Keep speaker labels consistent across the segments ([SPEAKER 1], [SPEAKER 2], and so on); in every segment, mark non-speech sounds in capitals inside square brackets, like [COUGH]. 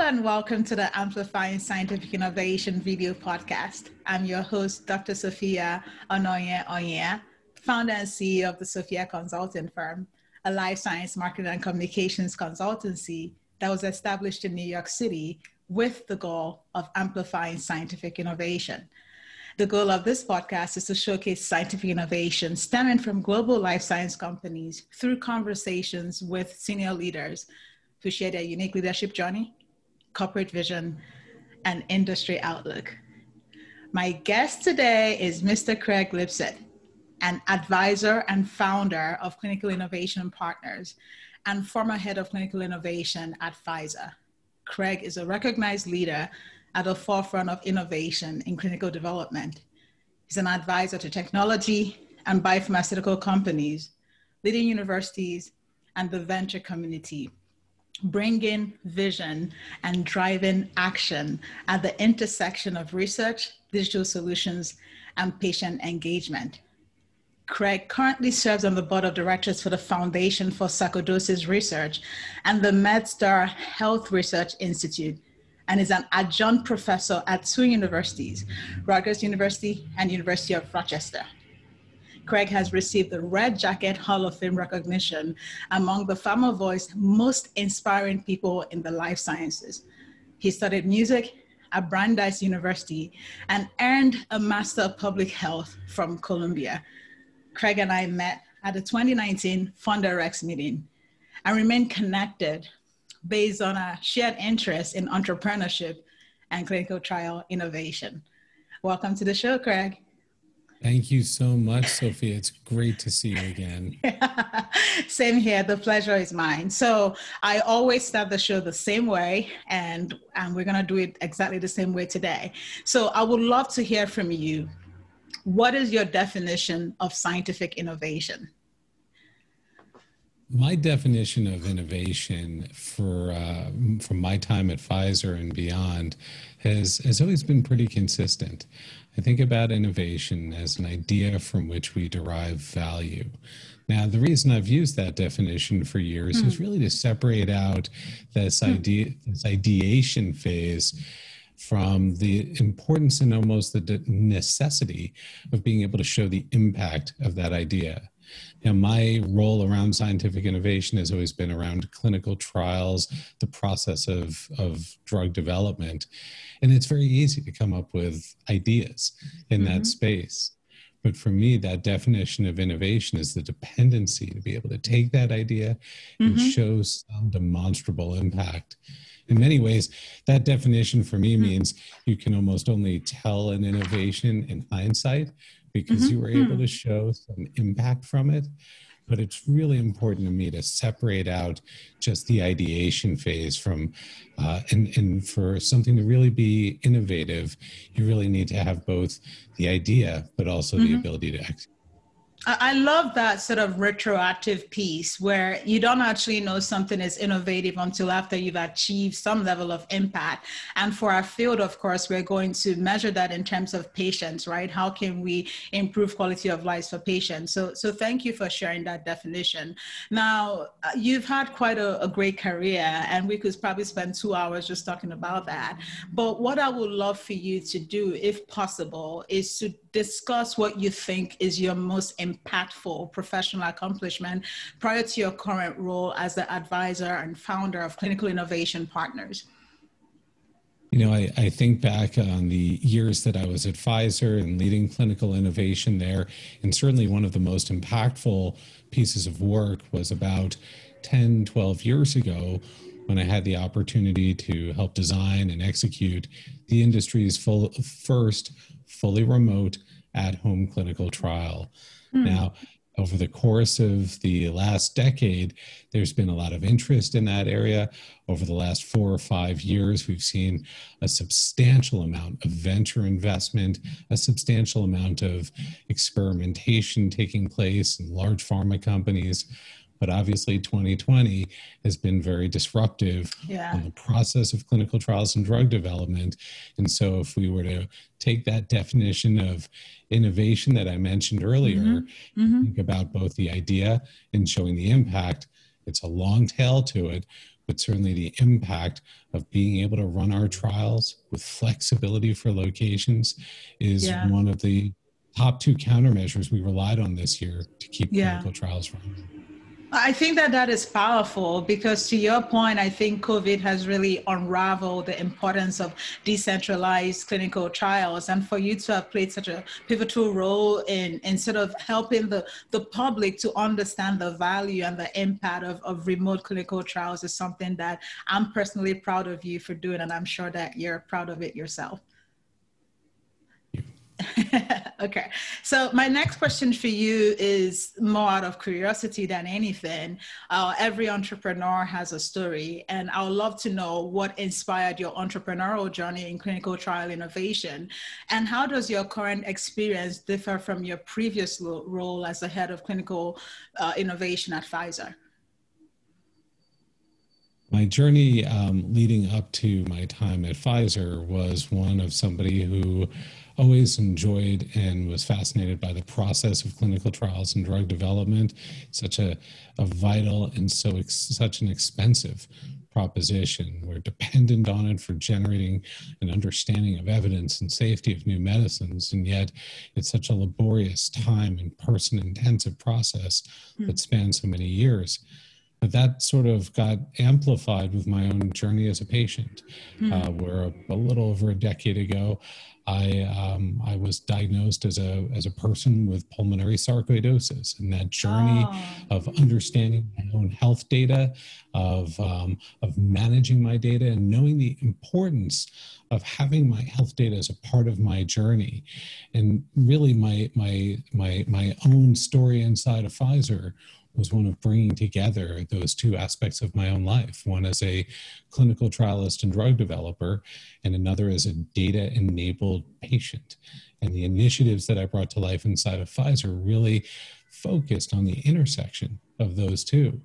[SPEAKER 1] and welcome to the Amplifying Scientific Innovation video podcast. I'm your host, Dr. Sophia Ononye Onyia, founder and CEO of the Sophia Consulting Firm, a life science marketing and communications consultancy that was established in New York City with the goal of amplifying scientific innovation. The goal of this podcast is to showcase scientific innovation stemming from global life science companies through conversations with senior leaders who share their unique leadership journey, corporate vision, and industry outlook. My guest today is Mr. Craig Lipset, an advisor and founder of Clinical Innovation Partners and former head of clinical innovation at Pfizer. Craig is a recognized leader at the forefront of innovation in clinical development. He's an advisor to technology and biopharmaceutical companies, leading universities, and the venture community, bringing vision and driving action at the intersection of research, digital solutions, and patient engagement. Craig currently serves on the board of directors for the Foundation for Sarcoidosis Research and the MedStar Health Research Institute, and is an adjunct professor at two universities, Rutgers University and University of Rochester. Craig has received the Red Jacket Hall of Fame recognition among the Pharma Voice most inspiring people in the life sciences. He studied music at Brandeis University and earned a Master of Public Health from Columbia. Craig and I met at the 2019 FounderX meeting and remained connected based on a shared interest in entrepreneurship and clinical trial innovation. Welcome to the show, Craig.
[SPEAKER 2] Thank you so much, Sophia. It's great to see you again. [LAUGHS]
[SPEAKER 1] Same here. The pleasure is mine. So I always start the show the same way, and, and we're going to do it exactly the same way today. So I would love to hear from you. What is your definition of scientific innovation?
[SPEAKER 2] My definition of innovation for uh, from my time at Pfizer and beyond has has always been pretty consistent. I think about innovation as an idea from which we derive value. Now, the reason I've used that definition for years mm. is really to separate out this mm. idea, this ideation phase from the importance and almost the necessity of being able to show the impact of that idea. Now, my role around scientific innovation has always been around clinical trials, the process of, of drug development. And it's very easy to come up with ideas in mm-hmm. that space. But for me, that definition of innovation is the dependency to be able to take that idea mm-hmm. and show some demonstrable impact. In many ways, that definition for me mm-hmm. means you can almost only tell an innovation in hindsight because mm-hmm. you were able to show some impact from it. But it's really important to me to separate out just the ideation phase from, uh, and, and for something to really be innovative, you really need to have both the idea, but also mm-hmm. the ability to execute.
[SPEAKER 1] I love that sort of retroactive piece where you don't actually know something is innovative until after you've achieved some level of impact. And for our field, of course, we're going to measure that in terms of patients, right? How can we improve quality of life for patients? So, so thank you for sharing that definition. Now, uh, you've had quite a, a great career, and we could probably spend two hours just talking about that. But what I would love for you to do, if possible, is to discuss what you think is your most impactful professional accomplishment prior to your current role as the advisor and founder of Clinical Innovation Partners.
[SPEAKER 2] You know, I, I, think back on the years that I was at Pfizer and leading clinical innovation there, and certainly one of the most impactful pieces of work was about 10, 12 years ago when I had the opportunity to help design and execute the industry's full, first fully remote at home clinical trial. Mm. Now, over the course of the last decade, there's been a lot of interest in that area. Over the last four or five years, we've seen a substantial amount of venture investment, a substantial amount of experimentation taking place in large pharma companies but obviously 2020 has been very disruptive yeah. on the process of clinical trials and drug development. And so if we were to take that definition of innovation that I mentioned earlier, mm-hmm. Mm-hmm. think about both the idea and showing the impact, it's a long tail to it, but certainly the impact of being able to run our trials with flexibility for locations is yeah. one of the top two countermeasures we relied on this year to keep yeah. clinical trials running.
[SPEAKER 1] I think that that is powerful because, to your point, I think COVID has really unraveled the importance of decentralized clinical trials. And for you to have played such a pivotal role in, in sort of helping the, the public to understand the value and the impact of, of remote clinical trials is something that I'm personally proud of you for doing. And I'm sure that you're proud of it yourself. [LAUGHS] okay. So my next question for you is more out of curiosity than anything. Uh, every entrepreneur has a story, and I would love to know what inspired your entrepreneurial journey in clinical trial innovation, and how does your current experience differ from your previous role as the head of clinical uh, innovation at Pfizer?
[SPEAKER 2] my journey um, leading up to my time at Pfizer was one of somebody who always enjoyed and was fascinated by the process of clinical trials and drug development. Such a, a vital and so ex, such an expensive proposition. We're dependent on it for generating an understanding of evidence and safety of new medicines, and yet it's such a laborious time and person intensive process that hmm. spans so many years. That sort of got amplified with my own journey as a patient, mm. uh, where a, a, little over a decade ago, I um, I was diagnosed as a as a person with pulmonary sarcoidosis, and that journey oh. of understanding my own health data, of um, of managing my data, and knowing the importance of having my health data as a part of my journey, and really my my my my own story inside of Pfizer was one of bringing together those two aspects of my own life one as a clinical trialist and drug developer, and another as a data enabled patient. And the initiatives that I brought to life inside of Pfizer really focused on the intersection of those two.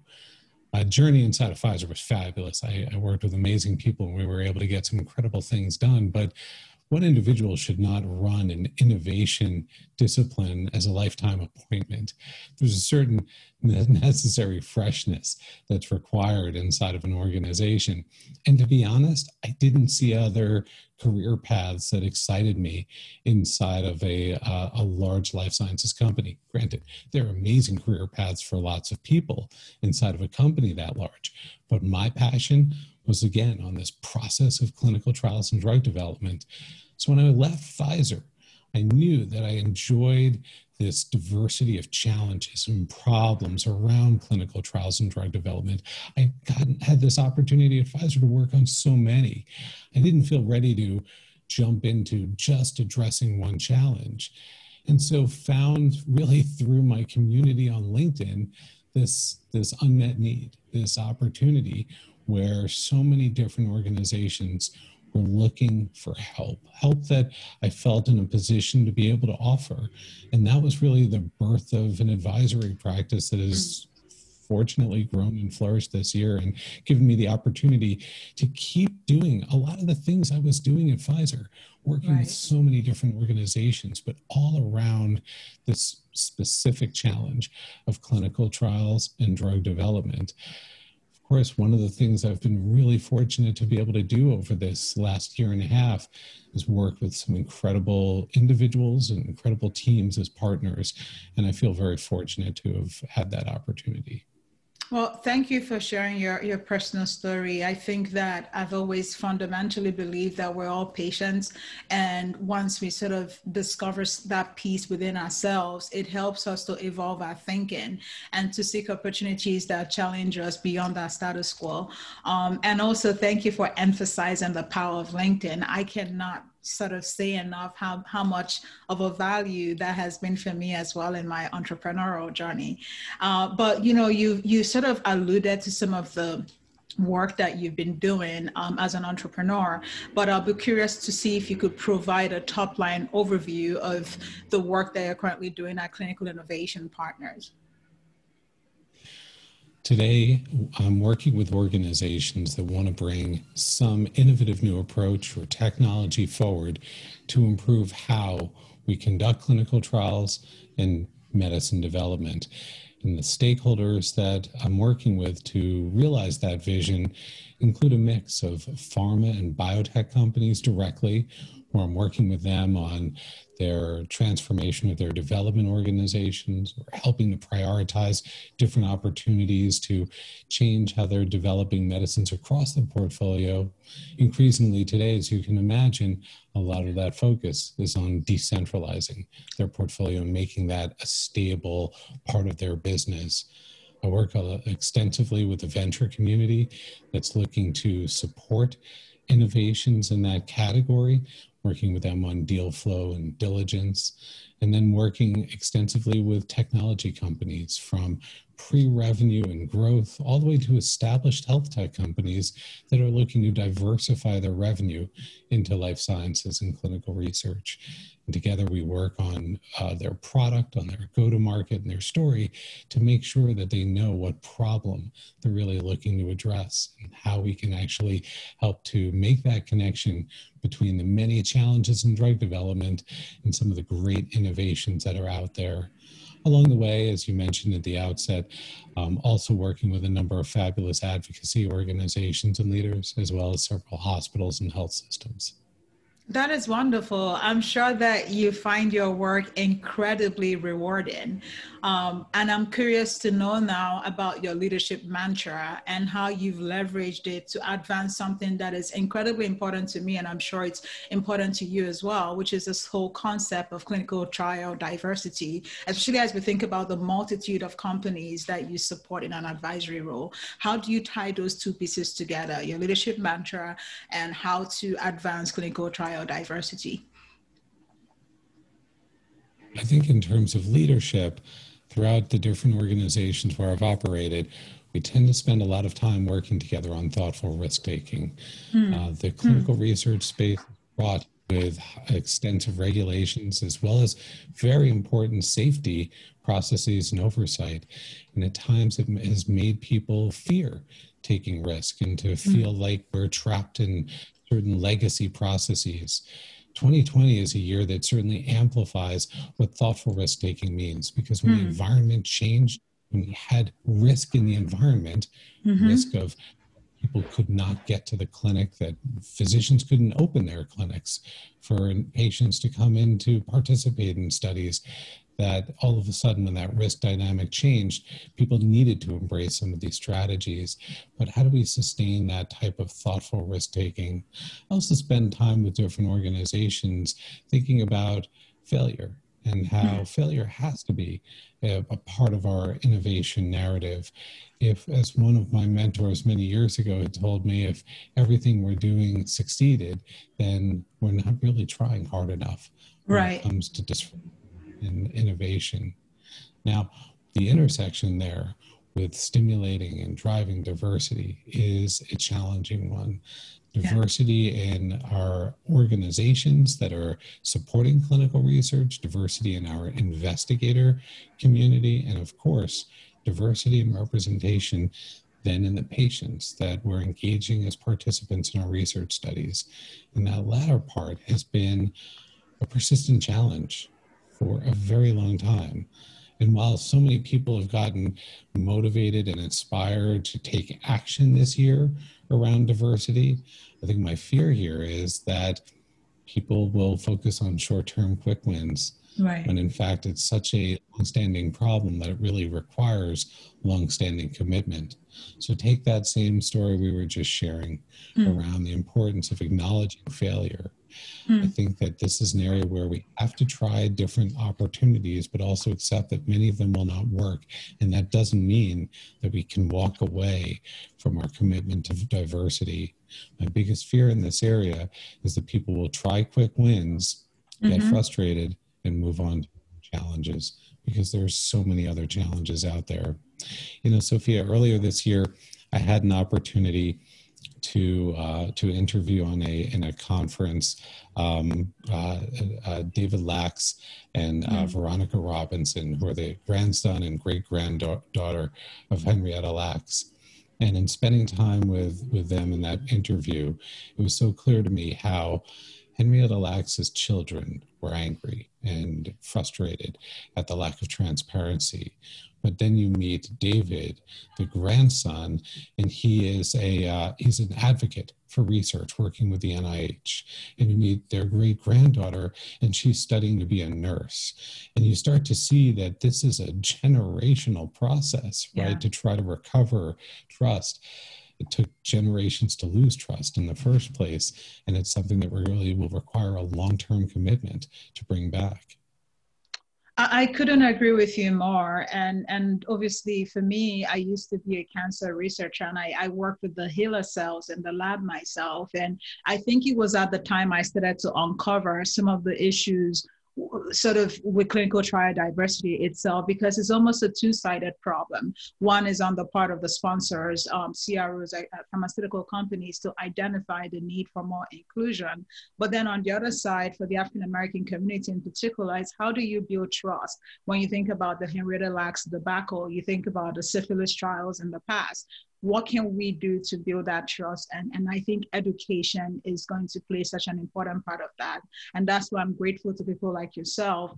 [SPEAKER 2] My journey inside of Pfizer was fabulous. I, I worked with amazing people and we were able to get some incredible things done. But one individual should not run an innovation discipline as a lifetime appointment. There's a certain [LAUGHS] necessary freshness that's required inside of an organization. And to be honest, I didn't see other career paths that excited me inside of a, uh, a large life sciences company. Granted, there are amazing career paths for lots of people inside of a company that large, but my passion was again on this process of clinical trials and drug development. So when I left Pfizer, I knew that I enjoyed this diversity of challenges and problems around clinical trials and drug development. I got, had this opportunity at Pfizer to work on so many. I didn't feel ready to jump into just addressing one challenge. And so found really through my community on LinkedIn this, this unmet need, this opportunity where so many different organizations were looking for help, help that I felt in a position to be able to offer. And that was really the birth of an advisory practice that has mm. fortunately grown and flourished this year and given me the opportunity to keep doing a lot of the things I was doing at Pfizer, working right. with so many different organizations, but all around this specific challenge of clinical trials and drug development course, one of the things I've been really fortunate to be able to do over this last year and a half is work with some incredible individuals and incredible teams as partners. And I feel very fortunate to have had that opportunity.
[SPEAKER 1] Well, thank you for sharing your, your personal story. I think that I've always fundamentally believed that we're all patients. And once we sort of discover that piece within ourselves, it helps us to evolve our thinking and to seek opportunities that challenge us beyond our status quo. Um, and also, thank you for emphasizing the power of LinkedIn. I cannot sort of say enough how, how much of a value that has been for me as well in my entrepreneurial journey. Uh, but you know, you you sort of alluded to some of the work that you've been doing um, as an entrepreneur, but I'll be curious to see if you could provide a top line overview of the work that you're currently doing at Clinical Innovation Partners.
[SPEAKER 2] Today, I'm working with organizations that want to bring some innovative new approach or technology forward to improve how we conduct clinical trials and medicine development. And the stakeholders that I'm working with to realize that vision include a mix of pharma and biotech companies directly, where I'm working with them on their transformation of their development organizations or helping to prioritize different opportunities to change how they're developing medicines across the portfolio. Increasingly today, as you can imagine, a lot of that focus is on decentralizing their portfolio and making that a stable part of their business. I work uh, extensively with the venture community that's looking to support innovations in that category working with them on deal flow and diligence, and then working extensively with technology companies from pre revenue and growth all the way to established health tech companies that are looking to diversify their revenue into life sciences and clinical research. And together we work on uh, their product, on their go to market, and their story to make sure that they know what problem they're really looking to address and how we can actually help to make that connection between the many challenges in drug development and some of the great innovations that are out there along the way, as you mentioned at the outset, um, also working with a number of fabulous advocacy organizations and leaders, as well as several hospitals and health systems.
[SPEAKER 1] That is wonderful. I'm sure that you find your work incredibly rewarding. Um, and I'm curious to know now about your leadership mantra and how you've leveraged it to advance something that is incredibly important to me. And I'm sure it's important to you as well, which is this whole concept of clinical trial diversity, especially as we think about the multitude of companies that you support in an advisory role. How do you tie those two pieces together, your leadership mantra and how to advance clinical trial diversity?
[SPEAKER 2] I think, in terms of leadership, throughout the different organizations where I've operated, we tend to spend a lot of time working together on thoughtful risk taking. Hmm. Uh, the clinical hmm. research space brought with extensive regulations as well as very important safety processes and oversight. And at times it has made people fear taking risk and to hmm. feel like we're trapped in certain legacy processes. 2020 is a year that certainly amplifies what thoughtful risk taking means because when mm. the hmm. environment changed, when we had risk in the environment, mm-hmm. risk of people could not get to the clinic, that physicians couldn't open their clinics for patients to come in to participate in studies, that all of a sudden when that risk dynamic changed people needed to embrace some of these strategies but how do we sustain that type of thoughtful risk taking i also spend time with different organizations thinking about failure and how mm-hmm. failure has to be a, a, part of our innovation narrative if as one of my mentors many years ago had told me if everything we're doing succeeded then we're not really trying hard enough when right. it comes to disruption and innovation. Now, the intersection there with stimulating and driving diversity is a challenging one. Diversity yeah. in our organizations that are supporting clinical research, diversity in our investigator community, and of course, diversity and representation then in the patients that we're engaging as participants in our research studies. And that latter part has been a persistent challenge for a very long time. And while so many people have gotten motivated and inspired to take action this year around diversity, I think my fear here is that people will focus on short term quick wins. Right. When in fact, it's such a long-standing problem that it really requires long-standing commitment. So take that same story we were just sharing mm. around the importance of acknowledging failure Hmm. I think that this is an area where we have to try different opportunities, but also accept that many of them will not work. And that doesn't mean that we can walk away from our commitment to diversity. My biggest fear in this area is that people will try quick wins, get mm-hmm. frustrated, and move on to challenges because there's so many other challenges out there. You know, Sophia, earlier this year, I had an opportunity to uh, to interview on a in a conference um, uh, uh, David Lacks and mm. Veronica Robinson, who are the grandson and great granddaughter of Henrietta Lacks. And in spending time with with them in that interview, it was so clear to me how Henrietta Lacks's children were angry and frustrated at the lack of transparency But then you meet David, the grandson, and he is a uh, he's an advocate for research, working with the NIH. And you meet their great granddaughter, and she's studying to be a nurse. And you start to see that this is a generational process, right, yeah. to try to recover trust it took generations to lose trust in the first place and it's something that really will require a long-term commitment to bring back
[SPEAKER 1] I couldn't agree with you more. And and obviously for me, I used to be a cancer researcher and I, I worked with the HeLa cells in the lab myself. And I think it was at the time I started to uncover some of the issues sort of with clinical trial diversity itself because it's almost a two-sided problem. One is on the part of the sponsors, um, CROs, uh, pharmaceutical companies to identify the need for more inclusion. But then on the other side, for the African American community in particular, is how do you build trust? When you think about the Henrietta Lacks debacle, you think about the syphilis trials in the past what can we do to build that trust and, and i think education is going to play such an important part of that and that's why i'm grateful to people like yourself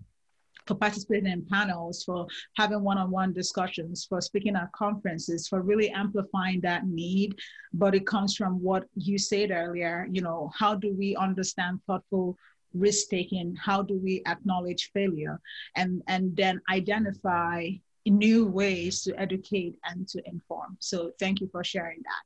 [SPEAKER 1] for participating in panels, for having one-on-one discussions, for speaking at conferences, for really amplifying that need. But it comes from what you said earlier, you know, how do we understand thoughtful risk taking? How do we acknowledge failure? And, and then identify new ways to educate and to inform. So thank you for sharing that.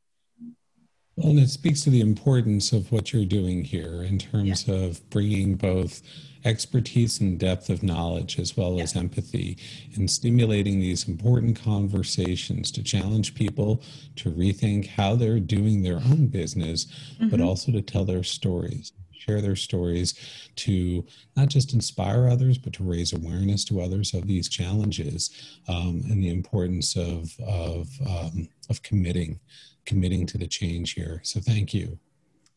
[SPEAKER 2] Well, and it speaks to the importance of what you're doing here in terms yeah. of bringing both expertise and depth of knowledge as well yeah. as empathy and stimulating these important conversations to challenge people to rethink how they're doing their own business, mm-hmm. but also to tell their stories share their stories to not just inspire others, but to raise awareness to others of these challenges um, and the importance of of um, of committing committing to the change here. So thank you.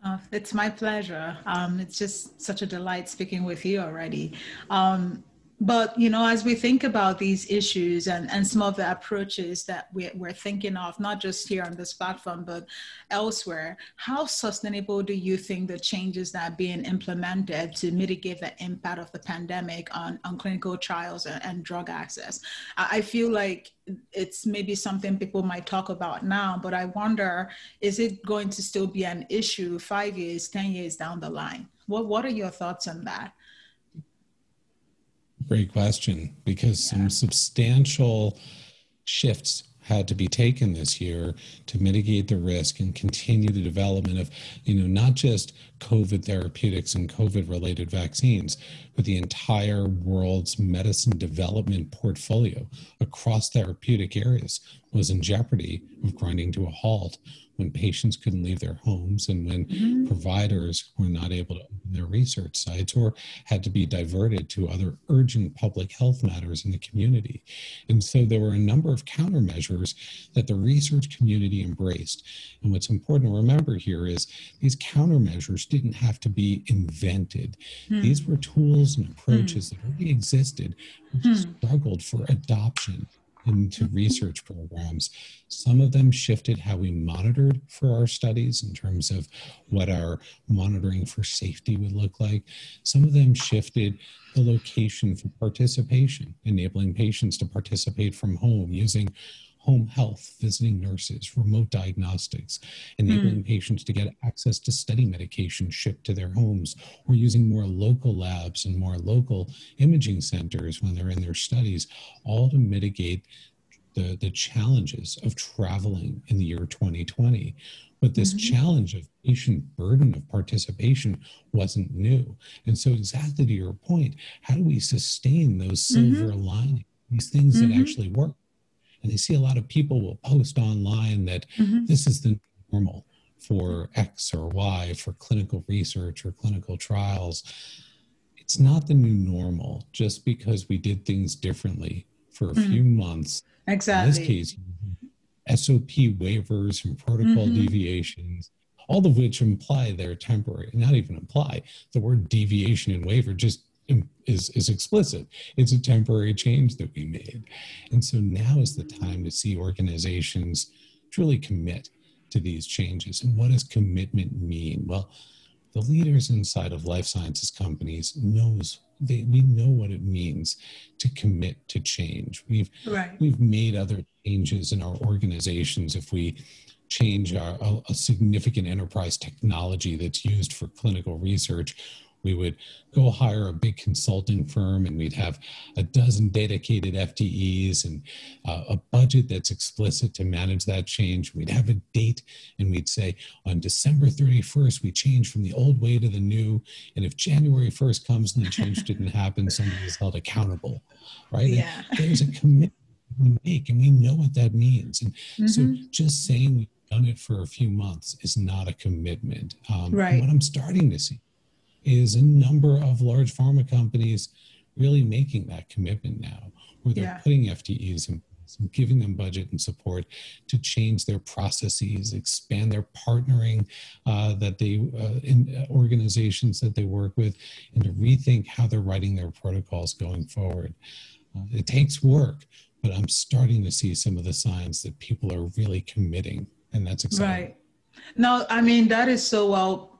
[SPEAKER 1] Oh, it's my pleasure. Um, it's just such a delight speaking with you already. Um, but you know as we think about these issues and, and some of the approaches that we're, we're thinking of not just here on this platform but elsewhere how sustainable do you think the changes that are being implemented to mitigate the impact of the pandemic on, on clinical trials and, and drug access? I, feel like it's maybe something people might talk about now but i wonder is it going to still be an issue five years ten years down the line? What, what are your thoughts on that
[SPEAKER 2] Great question, because yeah. some substantial shifts had to be taken this year to mitigate the risk and continue the development of, you know, not just COVID therapeutics and COVID related vaccines, but the entire world's medicine development portfolio across therapeutic areas was in jeopardy of grinding to a halt when patients couldn't leave their homes and when mm-hmm. providers were not able to open their research sites or had to be diverted to other urgent public health matters in the community. And so there were a number of countermeasures that the research community embraced. And what's important to remember here is these countermeasures didn't have to be invented. Mm-hmm. These were tools and approaches mm-hmm. that already existed, which hmm. struggled for adoption into research programs. Some of them shifted how we monitored for our studies in terms of what our monitoring for safety would look like. Some of them shifted the location for participation, enabling patients to participate from home using home health, visiting nurses, remote diagnostics, enabling mm. patients to get access to study medication shipped to their homes, or using more local labs and more local imaging centers when they're in their studies, all to mitigate the, the challenges of traveling in the year 2020. But this mm-hmm. challenge of patient burden of participation wasn't new. And so, exactly to your point, how do we sustain those mm-hmm. silver mm-hmm. linings, these things mm-hmm. that actually work? And they see a lot of people will post online that mm-hmm. this is the normal for X or Y for clinical research or clinical trials. It's not the new normal just because we did things differently for a mm-hmm. few months.
[SPEAKER 1] Exactly.
[SPEAKER 2] In this case, SOP waivers and protocol mm-hmm. deviations, all of which imply they're temporary, not even imply the word deviation and waiver just is is explicit. It's a temporary change that we made, and so now is the time to see organizations truly commit to these changes. And what does commitment mean? Well, the leaders inside of life sciences companies knows they, we know what it means to commit to change. We've right. we've made other changes in our organizations if we change our, a, a significant enterprise technology that's used for clinical research we would go hire a big consulting firm and we'd have a dozen dedicated FTEs and uh, a budget that's explicit to manage that change. We'd have a date and we'd say on December 31st, we change from the old way to the new. And if January 1st comes and the change didn't happen, somebody is held accountable, right? Yeah. And there's a commitment we make and we know what that means. And mm-hmm. so just saying we've done it for a few months is not a commitment. Um, right. What I'm starting to see is a number of large pharma companies really making that commitment now, where they're yeah. putting FTEs in place and giving them budget and support to change their processes, expand their partnering uh, that they uh, in uh, organizations that they work with, and to rethink how they're writing their protocols going forward. Uh, it takes work, but I'm starting to see some of the signs that people are really committing, and that's exciting. Right.
[SPEAKER 1] No, I mean that is so well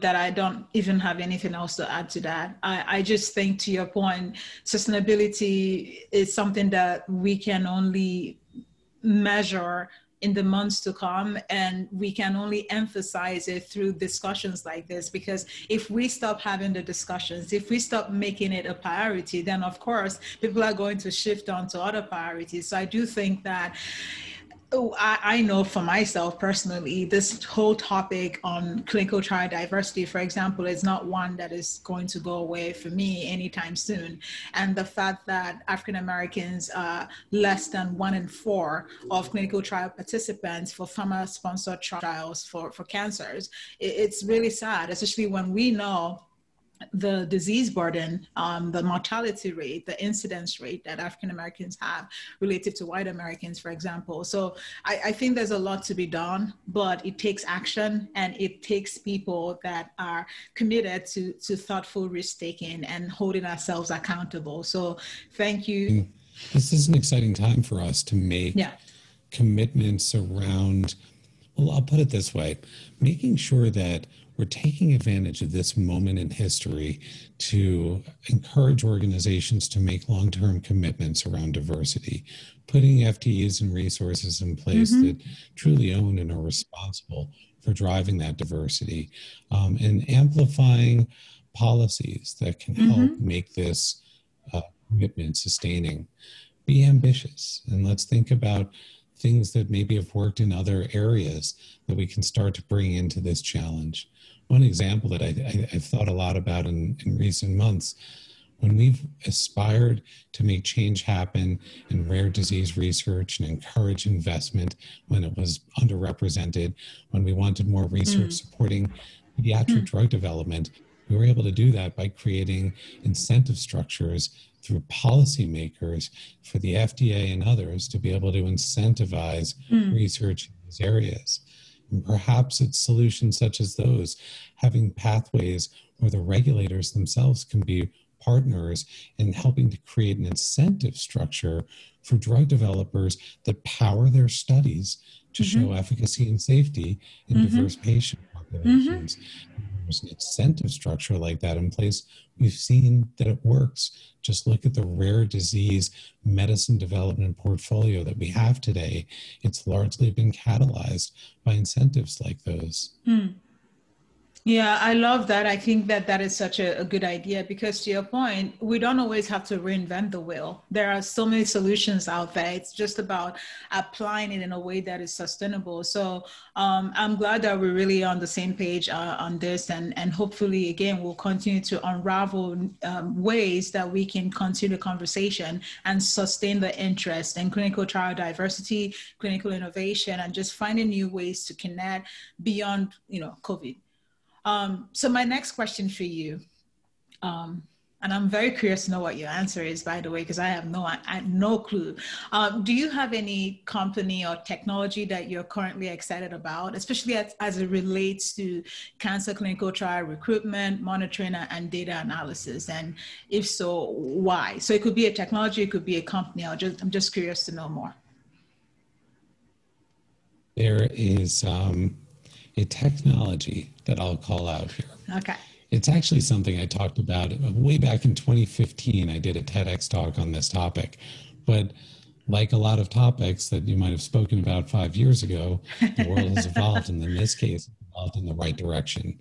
[SPEAKER 1] that I don't even have anything else to add to that. I, I just think to your point, sustainability is something that we can only measure in the months to come and we can only emphasize it through discussions like this because if we stop having the discussions if we stop making it a priority then of course people are going to shift on to other priorities so i do think that Oh, I, I, know for myself personally, this whole topic on clinical trial diversity, for example, is not one that is going to go away for me anytime soon. And the fact that African Americans are less than one in four of clinical trial participants for pharma sponsored trials for, for cancers, it, it's really sad, especially when we know the disease burden, um, the mortality rate, the incidence rate that African Americans have relative to white Americans, for example. So I, I, think there's a lot to be done, but it takes action and it takes people that are committed to, to thoughtful risk taking and holding ourselves accountable. So thank you. Mm.
[SPEAKER 2] This is an exciting time for us to make yeah. commitments around, well, I'll put it this way making sure that we're taking advantage of this moment in history to encourage organizations to make long term commitments around diversity, putting FTEs and resources in place mm-hmm. that truly own and are responsible for driving that diversity, um, and amplifying policies that can mm-hmm. help make this uh, commitment sustaining. Be ambitious and let's think about things that maybe have worked in other areas that we can start to bring into this challenge. One example that I, have thought a lot about in, in recent months, when we've aspired to make change happen in rare disease research and encourage investment when it was underrepresented, when we wanted more research mm. supporting pediatric mm. drug development, we were able to do that by creating incentive structures through policymakers for the FDA and others to be able to incentivize mm. research in these areas. And perhaps it's solutions such as those, having pathways where the regulators themselves can be partners in helping to create an incentive structure for drug developers that power their studies to mm-hmm. show efficacy and safety in mm-hmm. diverse patient populations. Mm-hmm there's an incentive structure like that in place, we've seen that it works. Just look at the rare disease medicine development portfolio that we have today. It's largely been catalyzed by incentives like those.
[SPEAKER 1] Hmm. Yeah, I love that. I think that that is such a, a, good idea because, to your point, we don't always have to reinvent the wheel. There are so many solutions out there. It's just about applying it in a way that is sustainable. So um, I'm glad that we're really on the same page uh, on this, and and hopefully, again, we'll continue to unravel um, ways that we can continue the conversation and sustain the interest in clinical trial diversity, clinical innovation, and just finding new ways to connect beyond, you know, COVID. Um, so my next question for you, um, and I'm very curious to know what your answer is, by the way, because I have no I, I no clue. Um, do you have any company or technology that you're currently excited about, especially as, as it relates to cancer clinical trial recruitment, monitoring, and data analysis? And if so, why? So it could be a technology, it could be a company. Just, I'm just curious to know more.
[SPEAKER 2] There is um, a technology that I'll call out here.
[SPEAKER 1] Okay.
[SPEAKER 2] It's actually something I talked about way back in 2015. I did a TEDx talk on this topic. But like a lot of topics that you might have spoken about five years ago, the world has evolved, and in this case, evolved in the right direction.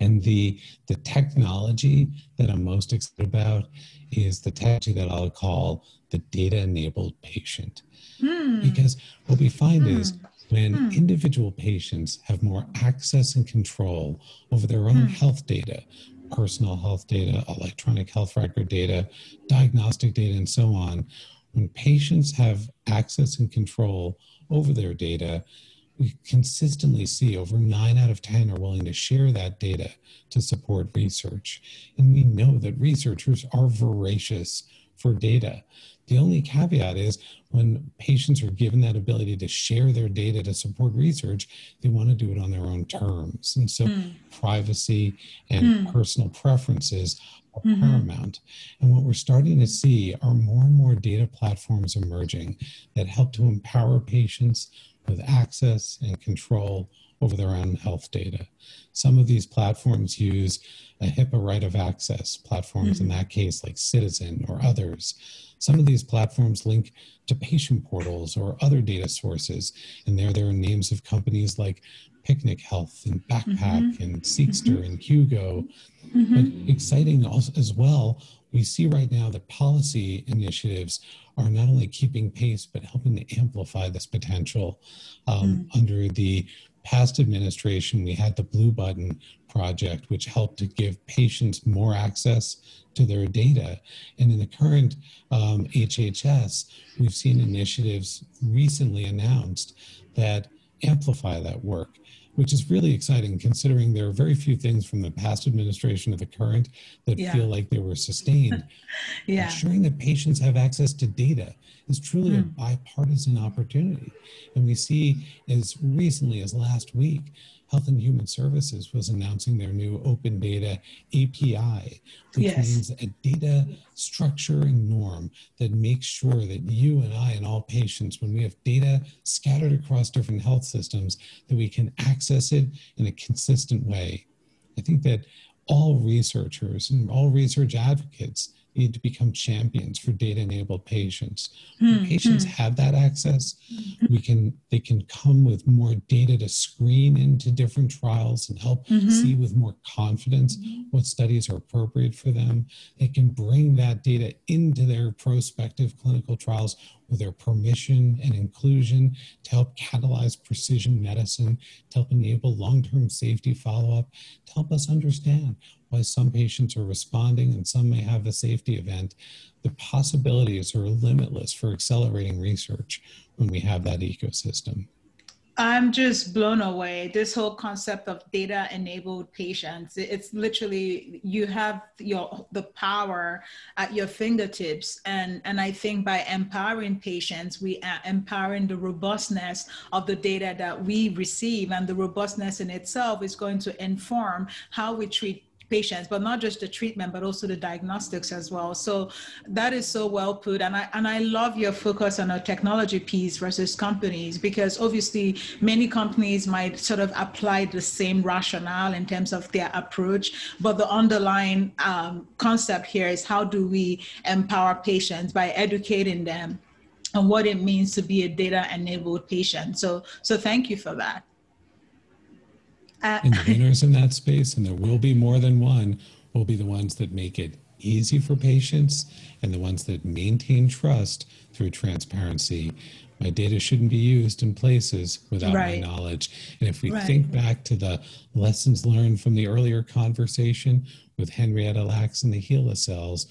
[SPEAKER 2] And the the technology that I'm most excited about is the technology that I'll call the data enabled patient. Hmm. Because what we find hmm. is when hmm. individual patients have more access and control over their own hmm. health data, personal health data, electronic health record data, diagnostic data, and so on, when patients have access and control over their data, we consistently see over nine out of 10 are willing to share that data to support research. And we know that researchers are voracious for data. The only caveat is when patients are given that ability to share their data to support research, they want to do it on their own terms. And so mm. privacy and mm. personal preferences are mm-hmm. paramount. And what we're starting to see are more and more data platforms emerging that help to empower patients with access and control over their own health data. Some of these platforms use a HIPAA right of access, platforms mm-hmm. in that case like Ciitizen or others. Some of these platforms link to patient portals or other data sources, and there there are names of companies like Picnic Health and Backpack mm-hmm. and Seqster mm-hmm. and Hugo. Mm-hmm. But exciting also as well, we see right now that policy initiatives are not only keeping pace but helping to amplify this potential um, mm. under the past administration, we had the Blue Button project, which helped to give patients more access to their data. And in the current um, HHS, we've seen initiatives recently announced that amplify that work which is really exciting considering there are very few things from the past administration to the current that yeah. feel like they were sustained. [LAUGHS]
[SPEAKER 1] yeah.
[SPEAKER 2] Ensuring that patients have access to data is truly mm. a hmm. bipartisan opportunity. And we see as recently as last week Health and Human Services was announcing their new open data API, which yes. means a data structuring norm that makes sure that you and I and all patients, when we have data scattered across different health systems, that we can access it in a consistent way. I think that all researchers and all research advocates need to become champions for data enabled patients. When hmm, patients hmm. have that access, hmm. we can they can come with more data to screen into different trials and help mm-hmm. see with more confidence mm-hmm. what studies are appropriate for them. They can bring that data into their prospective clinical trials with their permission and inclusion to help catalyze precision medicine, to help enable long term safety follow up, to help us understand why some patients are responding and some may have a safety event. The possibilities are limitless for accelerating research when we have that ecosystem.
[SPEAKER 1] I'm just blown away. This whole concept of data enabled patients. It's literally you have your the power at your fingertips. And, and I think by empowering patients, we are empowering the robustness of the data that we receive. And the robustness in itself is going to inform how we treat patients, but not just the treatment, but also the diagnostics as well. So that is so well put. And I and I love your focus on a technology piece versus companies because obviously many companies might sort of apply the same rationale in terms of their approach, but the underlying um, concept here is how do we empower patients by educating them on what it means to be a data enabled patient. So so thank you for that.
[SPEAKER 2] Uh, and the winners in that space, and there will be more than one, will be the ones that make it easy for patients and the ones that maintain trust through transparency. My data shouldn't be used in places without right. my knowledge. And if we right. think back to the lessons learned from the earlier conversation with Henrietta Lacks and the HeLa cells,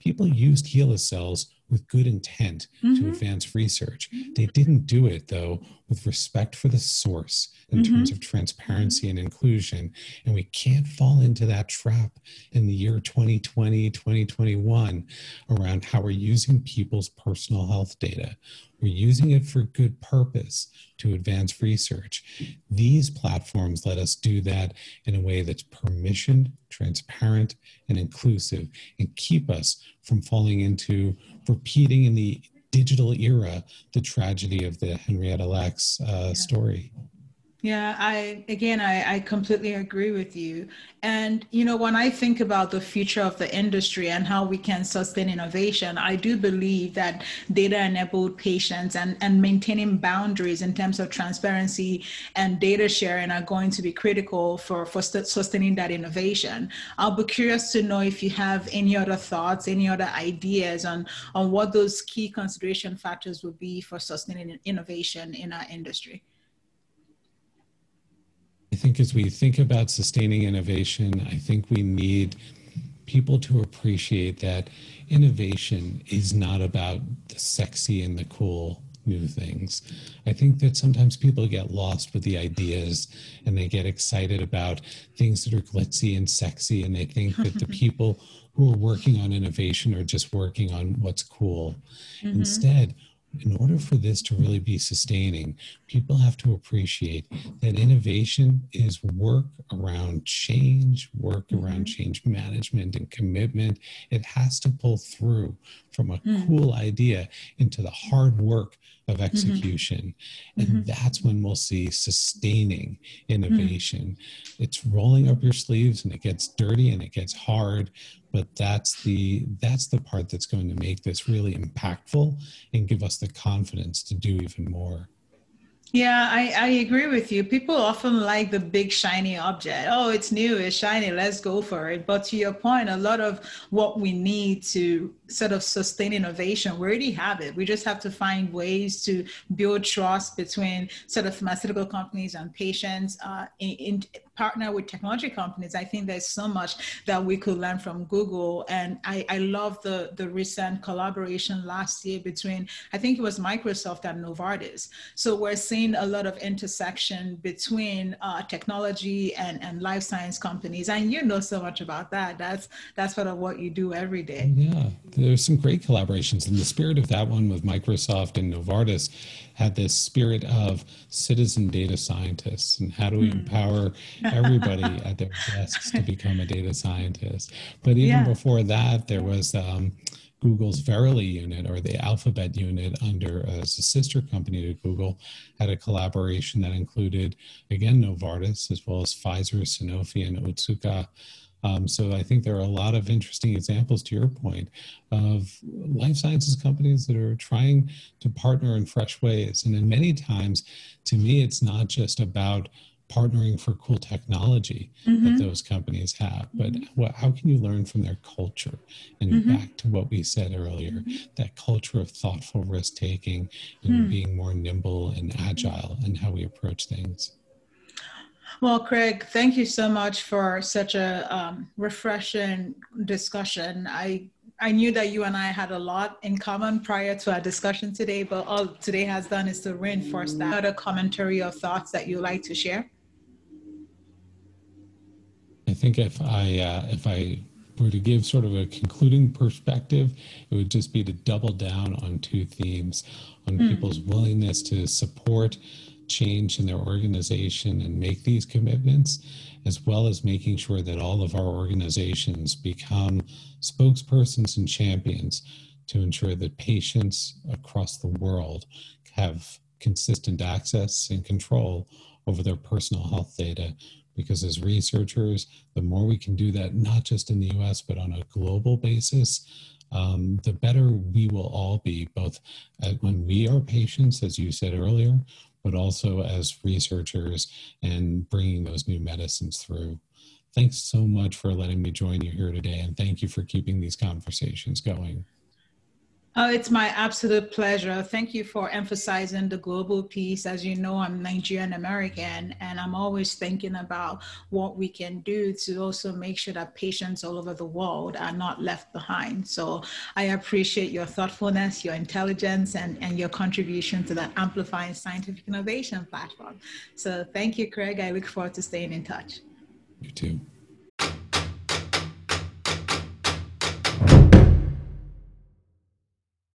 [SPEAKER 2] people used HeLa cells with good intent mm-hmm. to advance research. They didn't do it, though, with respect for the source in mm-hmm. terms of transparency and inclusion. And we can't fall into that trap in the year 2020, 2021 around how we're using people's personal health data. We're using it for good purpose to advance research. These platforms let us do that in a way that's permissioned, transparent, and inclusive, and keep us from falling into repeating in the digital era the tragedy of the Henrietta Lacks uh, story.
[SPEAKER 1] Yeah, I again I, I completely agree with you. And you know, when I think about the future of the industry and how we can sustain innovation, I do believe that data-enabled patients and, and maintaining boundaries in terms of transparency and data sharing are going to be critical for, for sustaining that innovation. I'll be curious to know if you have any other thoughts, any other ideas on, on what those key consideration factors would be for sustaining innovation in our industry.
[SPEAKER 2] I think as we think about sustaining innovation, I think we need people to appreciate that innovation is not about the sexy and the cool new things. I think that sometimes people get lost with the ideas and they get excited about things that are glitzy and sexy, and they think that the [LAUGHS] people who are working on innovation are just working on what's cool. Mm-hmm. Instead, in order for this to really be sustaining, people have to appreciate that innovation is work around change, work mm-hmm. around change management and commitment. It has to pull through from a mm-hmm. cool idea into the hard work of mm-hmm. execution. Mm-hmm. And mm-hmm. that's when we'll see sustaining innovation. Mm-hmm. It's rolling up your sleeves and it gets dirty and it gets hard, but that's the that's the part that's going to make this really impactful and give us the confidence to do even more.
[SPEAKER 1] Yeah, I, I agree with you. People often like the big shiny object. Oh, it's new, it's shiny, let's go for it. But to your point, a lot of what we need to sort of sustain innovation, we already have it. We just have to find ways to build trust between sort of pharmaceutical companies and patients, uh, in, in, partner with technology companies. I think there's so much that we could learn from Google. And I, I love the, the recent collaboration last year between, I think it was Microsoft and Novartis. So we're seeing a lot of intersection between uh, technology and, and life science companies. And you know so much about that. That's, that's sort of what you do every day.
[SPEAKER 2] Yeah there's some great collaborations. And the spirit of that one with Microsoft and Novartis had this spirit of citizen data scientists and how do we mm. empower everybody at their desks to become a data scientist. But even yeah. before that, there was um, Google's Verily unit or the Alphabet unit under as a sister company to Google had a collaboration that included again Novartis as well as Pfizer, Sanofi, and Otsuka. Um, so I think there are a lot of interesting examples, to your point, of life sciences companies that are trying to partner in fresh ways. And in many times, to me, it's not just about partnering for cool technology mm-hmm. that those companies have but mm-hmm. what, how can you learn from their culture and mm-hmm. back to what we said earlier mm-hmm. that culture of thoughtful risk taking and mm. being more nimble and agile in how we approach things
[SPEAKER 1] well, Craig, thank you so much for such a um, refreshing discussion. I I knew that you and I had a lot in common prior to our discussion today, but all today has done is to reinforce that. Other commentary or thoughts that you like to share?
[SPEAKER 2] I think if I uh, if I were to give sort of a concluding perspective, it would just be to double down on two themes: on mm. people's willingness to support change in their organization and make these commitments, as well as making sure that all of our organizations become spokespersons and champions to ensure that patients across the world have consistent access and control over their personal health data. Because as researchers, the more we can do that, not just in the US, but on a global basis, um, the better we will all be, both when we are patients, as you said earlier, but also as researchers and bringing those new medicines through. Thanks so much for letting me join you here today, and thank you for keeping these conversations going.
[SPEAKER 1] Oh, it's my absolute pleasure. Thank you for emphasizing the global piece. As you know, I'm Nigerian American, and I'm always thinking about what we can do to also make sure that patients all over the world are not left behind. So I appreciate your thoughtfulness, your intelligence, and, and your contribution to that Amplifying Scientific Innovation platform. So thank you, Craig. I look forward to staying in touch.
[SPEAKER 2] You too.